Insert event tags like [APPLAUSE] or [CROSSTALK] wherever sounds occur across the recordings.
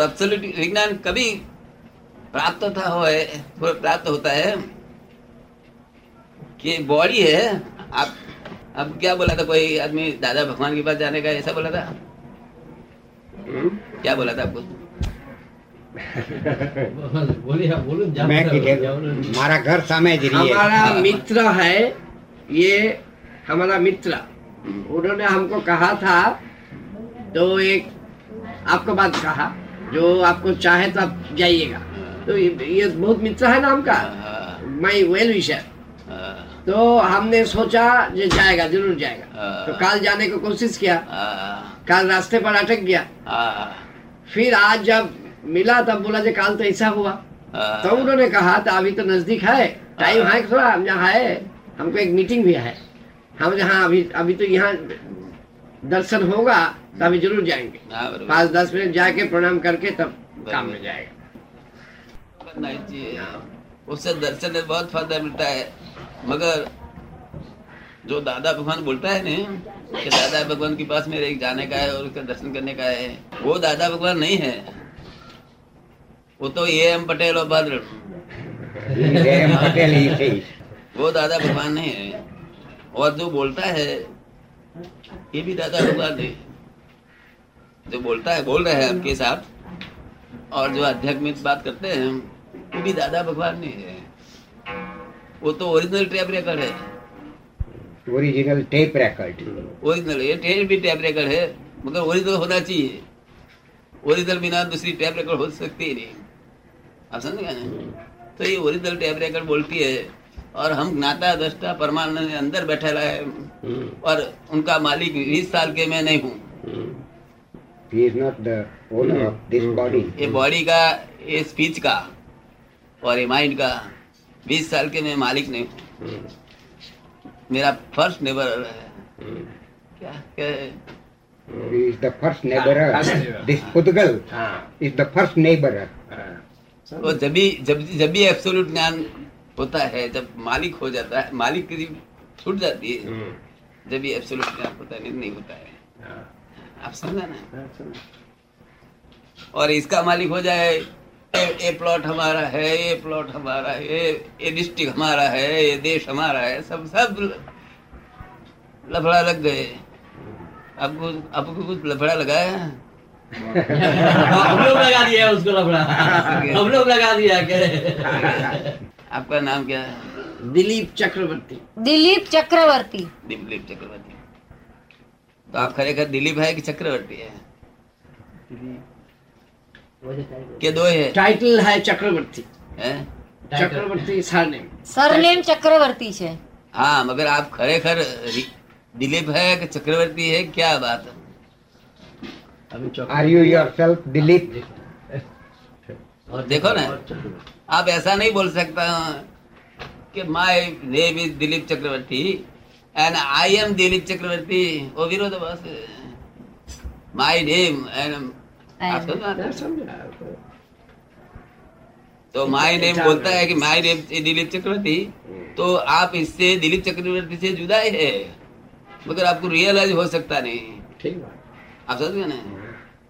Absolute विज्ञान कभी प्राप्त था हो प्राप्त होता है कि बॉडी है आप अब क्या बोला था कोई आदमी दादा भगवान के पास जाने का ऐसा बोला था? हुँ? क्या बोला था आपको? [LAUGHS] हमारा घर सामने हमारा हाँ। मित्र है ये हमारा मित्र। हम्म। उन्होंने हमको कहा था तो एक आपको बात कहा। जो आपको चाहे तो आप जाइएगा। तो ये, बहुत मित्र है ना हमका हाँ, मैं वेल विशर। तो हमने सोचा ये जाएगा ज़रूर जाएगा। तो कल जाने को कोशिश किया। कल रास्ते पर अटक गया। फिर आज जब मिला तब बोला जो कल तो ऐसा हुआ। तो उन्होंने कहा तो अभी तो नज़दीक है। टाइम है थोड़ा हम यहाँ है हमको एक मीटिंग भी है। हम यहाँ अभी अभी तो यहाँ दर्शन होगा तो ज़रूर जाएँगे। हाँ, पाँच दस मिनट जाके प्रणाम करके तब काम में जाएगा। हाँ। उससे दर्शन में बहुत फ़ायदा मिलता है। मगर जो दादा भगवान बोलता है ना कि दादा भगवान के पास मेरे जाने का है और उसका दर्शन करने का है वो दादा भगवान नहीं है। वो तो ए एम पटेल और भद्र वो दादा भगवान नहीं है। और जो बोलता है ये भी दादा भगवान ने जो बोलता है बोल रहे हैं आपके साथ। और जो आध्यात्मिक बात करते हैं ये भी दादा भगवान नहीं है। वो तो ओरिजिनल टैप रेकर्ड है। ओरिजिनल टेप रेकर्ड ओरिजिनल ये टेप भी टेप रेकर्ड है मगर ओरिजिनल होना चाहिए। ओरिजिनल बिना दूसरी टेप रेकर्ड हो सकती ही नहीं। आप समझ गए तो ये ओरिजिनल टेप रेकर्ड बोलती है और हम ज्ञाता दृष्टा परमानंद अंदर बैठेला है। और उनका मालिक बीस साल के मैं नहीं हूँ। he is not the owner of this body. ये बॉडी का ये स्पीच का और ये माइंड का बीस साल के मैं मालिक नहीं हूँ। मेरा फ़र्स्ट नेबर है। क्या है? is the first neighborer first this pudgal हाँ। is the first neighborer वो जब भी जब जब भी एब्सोल्यूट ज्ञान होता है जब मालिक हो जाता है मालिक की छूट जाती है। जब भी एब्सोल्यूट ज्ञान होता है नहीं, होता है। आप समझा ना? और इसका मालिक हो जाए ये ये प्लॉट हमारा है ये प्लॉट हमारा है ये ये डिस्ट्रिक्ट हमारा है ये देश हमारा है सब सब लफड़ा लग गए। आपको आपको कुछ लफड़ा लगा है? हम लोग लगा दिया उसको लफड़ा हम लोग लगा दिया आपका नाम क्या है? दिलीप चक्रवर्ती। दिलीप चक्रवर्ती। दिलीप चक्रवर्ती। तो आप खरेखर दिलीप है कि चक्रवर्ती है? के दो है? टाइटल है चक्रवर्ती। है? चक्रवर्ती सरनेम सरनेम चक्रवर्ती है हाँ मगर आप खरे खर दिलीप है कि चक्रवर्ती है? क्या बात है? Are you yourself dilip देखो ना आप ऐसा नहीं बोल सकता कि my name is Dilip Chakraborty and I am Dilip Chakraborty वो विरोधाभास माय नेम एंड रहे हैं? तो माय नेम बोलता है कि माय नेम दिलीप चक्रवर्ती तो आप इससे दिलीप चक्रवर्ती से जुदा है। मगर आपको रियलाइज़ हो सकता नहीं। ठीक बात। आप समझ गए ना?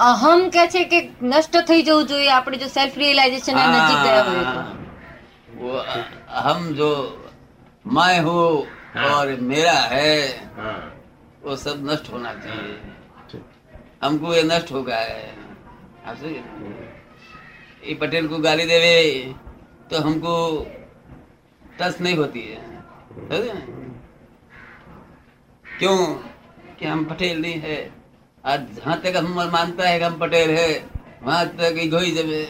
અહમ કે છે કે નષ્ટ થઈ જવું જોઈએ આપણે જો સેલ્ફ રિયલાઇઝેશન નજીક ગયા હોય તો हाँ, वो हम जो मैं हूँ और मेरा है हाँ, वो सब नष्ट होना चाहिए हमको ये नष्ट हो गया है आप समझे? ये पटेल को गाली देवे तो हमको टस नहीं होती है समझे ना? क्यों कि हम पटेल नहीं है आज जहाँ तक हम मानता है कि हम पटेल है वहाँ तक इगोइज्म है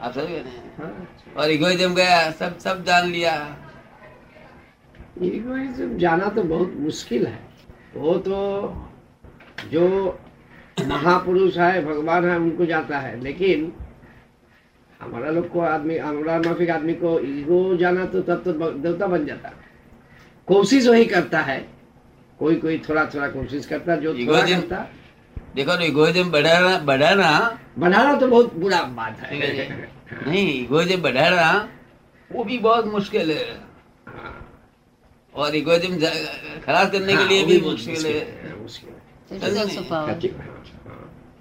आप समझ गए ना? हाँ, और इगोइज्म गया सब सब जान लिया। egoism जाना तो बहुत मुश्किल है। वो तो जो महापुरुष है भगवान है उनको जाता है। लेकिन हमारा लोग को आदमी हमारा माफिक आदमी को ईगो जाना तो तब तो देवता बन जाता कोशिश वही करता है कोई कोई थोड़ा थोड़ा कोशिश करता जो थोड़ा करता। देखो ना इगोइज्म बढ़ाना बढ़ाना। बनाना तो बहुत बुरा बात है। नहीं इगोइज्म बढ़ाना वो भी बहुत मुश्किल है। और इगोइज्म खलास करने के हाँ, लिए भी मुश्किल है।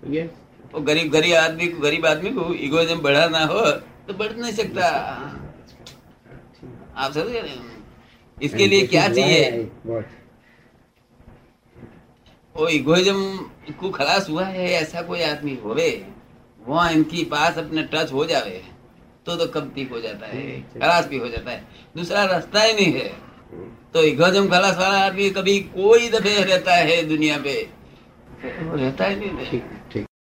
ये? वो गरीब गरीब आदमी को गरीब आदमी को इगोइज्म बढ़ाना हो तो बढ़ नहीं सकता। आप समझ गए इसके लिए क्या चाहिए? वो इगोइज्म को खलास हुआ है ऐसा कोई आदमी होवे वहाँ इनकी पास अपने टच हो जावे तो तो कम ठीक हो जाता है खलास भी हो जाता है। दूसरा रास्ता ही नहीं है। तो इगोजम खलास वाला आदमी कभी कोई दफे रहता है दुनिया पे वो रहता ही नहीं है।